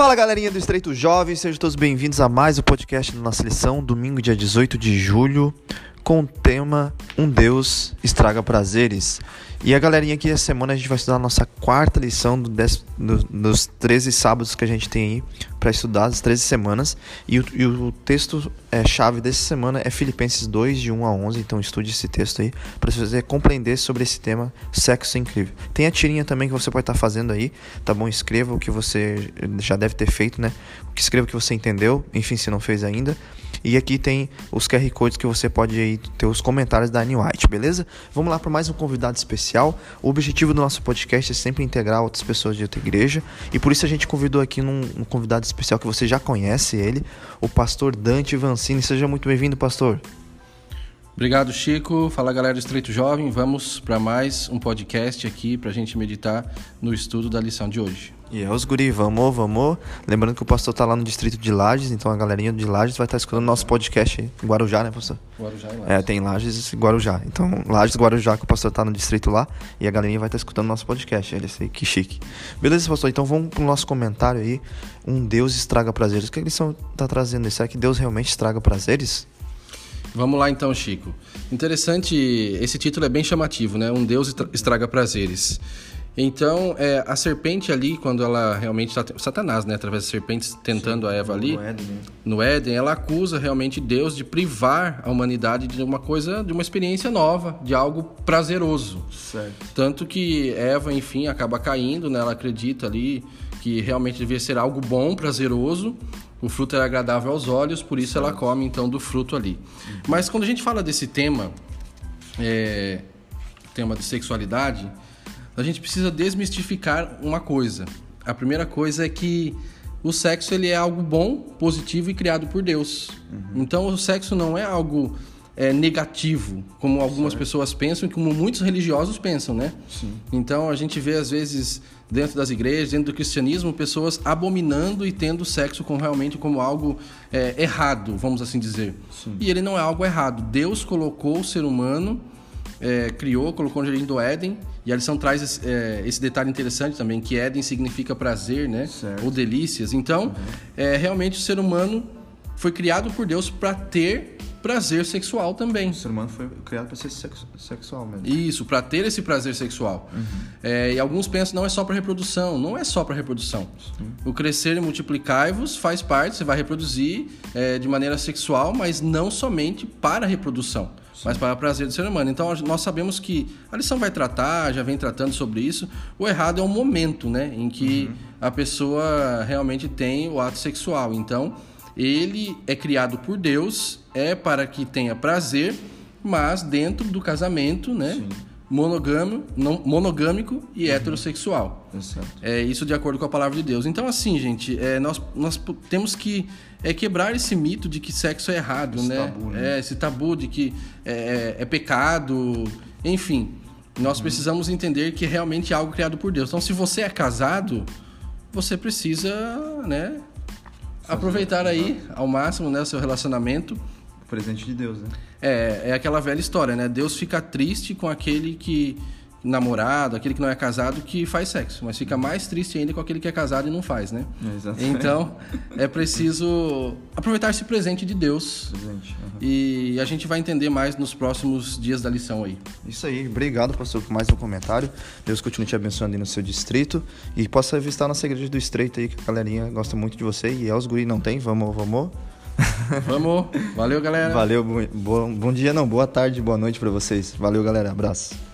Fala galerinha do Estreito Jovem, sejam todos bem-vindos a mais um podcast da nossa lição, domingo, dia 18 de julho, com o tema Um Deus Estraga Prazeres. E a galerinha aqui, essa semana a gente vai estudar a nossa quarta lição do do, dos 13 sábados que a gente tem aí para estudar, as 13 semanas. E o, e o texto é, chave dessa semana é Filipenses 2, de 1 a 11. Então estude esse texto aí para você compreender sobre esse tema sexo incrível. Tem a tirinha também que você pode estar tá fazendo aí, tá bom? Escreva o que você já deve ter feito, né? Escreva o que você entendeu, enfim, se não fez ainda. E aqui tem os QR Codes que você pode aí ter os comentários da Annie White, beleza? Vamos lá para mais um convidado especial. O objetivo do nosso podcast é sempre integrar outras pessoas de outra igreja e por isso a gente convidou aqui num, um convidado especial que você já conhece ele, o pastor Dante Vancini. Seja muito bem-vindo, pastor. Obrigado, Chico. Fala, galera do Estreito Jovem. Vamos para mais um podcast aqui para a gente meditar no estudo da lição de hoje. E é os guri, vamos, vamos. Lembrando que o pastor tá lá no distrito de Lages, então a galerinha de Lages vai estar tá escutando nosso podcast em Guarujá, né, pastor? Guarujá e Lages. É, tem Lages e Guarujá. Então, Lages e Guarujá, que o pastor tá no distrito lá, e a galerinha vai estar tá escutando nosso podcast. Ele sei, que chique. Beleza, pastor? Então vamos pro nosso comentário aí. Um Deus estraga prazeres. O que eles estão tá trazendo aí? Será que Deus realmente estraga prazeres? Vamos lá então, Chico. Interessante, esse título é bem chamativo, né? Um Deus estraga prazeres. Então, é, a serpente ali, quando ela realmente está. Satanás, né? Através das serpentes tentando Sim, a Eva ali. No Éden. Né? no Éden, ela acusa realmente Deus de privar a humanidade de uma coisa, de uma experiência nova, de algo prazeroso. Certo. Tanto que Eva, enfim, acaba caindo, né? Ela acredita ali que realmente devia ser algo bom, prazeroso. O fruto era agradável aos olhos, por isso ela come então do fruto ali. Mas quando a gente fala desse tema, é, tema de sexualidade a gente precisa desmistificar uma coisa. A primeira coisa é que o sexo ele é algo bom, positivo e criado por Deus. Uhum. Então o sexo não é algo é, negativo, como algumas certo. pessoas pensam e como muitos religiosos pensam, né? Sim. Então a gente vê às vezes dentro das igrejas, dentro do cristianismo, pessoas abominando e tendo sexo como realmente como algo é, errado, vamos assim dizer. Sim. E ele não é algo errado. Deus colocou o ser humano é, criou, colocou no jardim do Éden. E a lição traz esse, é, esse, detalhe interessante também, que Éden significa prazer, né? Certo. Ou delícias. Então, uhum. é, realmente o ser humano foi criado por Deus para ter prazer sexual também. O ser humano foi criado para ser sexo, sexual mesmo. Isso, para ter esse prazer sexual. Uhum. É, e alguns pensam não é só para reprodução. Não é só para reprodução. Sim. O crescer e multiplicar-vos faz parte, você vai reproduzir é, de maneira sexual, mas não somente para reprodução mas para o prazer do ser humano. Então nós sabemos que a lição vai tratar, já vem tratando sobre isso. O errado é o momento, né, em que uhum. a pessoa realmente tem o ato sexual. Então ele é criado por Deus, é para que tenha prazer, mas dentro do casamento, né? Sim monogâmico, não, monogâmico e uhum. heterossexual. É isso de acordo com a palavra de Deus. Então, assim, gente, é, nós, nós temos que é, quebrar esse mito de que sexo é errado, esse né? Tabu, né? É, esse tabu de que é, é, é pecado, enfim. Nós uhum. precisamos entender que realmente é algo criado por Deus. Então, se você é casado, você precisa, né, aproveitar aí ao máximo né, o seu relacionamento presente de Deus, né? É, é aquela velha história, né? Deus fica triste com aquele que namorado, aquele que não é casado que faz sexo, mas fica mais triste ainda com aquele que é casado e não faz, né? É, então é preciso aproveitar esse presente de Deus. Presente, uhum. E a gente vai entender mais nos próximos dias da lição aí. Isso aí, obrigado pastor por mais um comentário. Deus continue te abençoando aí no seu distrito e possa visitar a nossa igreja do Estreito aí, que a galerinha gosta muito de você e é os guri não tem, vamos, vamos. Vamos. Valeu, galera. Valeu. Bom, bom dia, não. Boa tarde, boa noite para vocês. Valeu, galera. Abraço.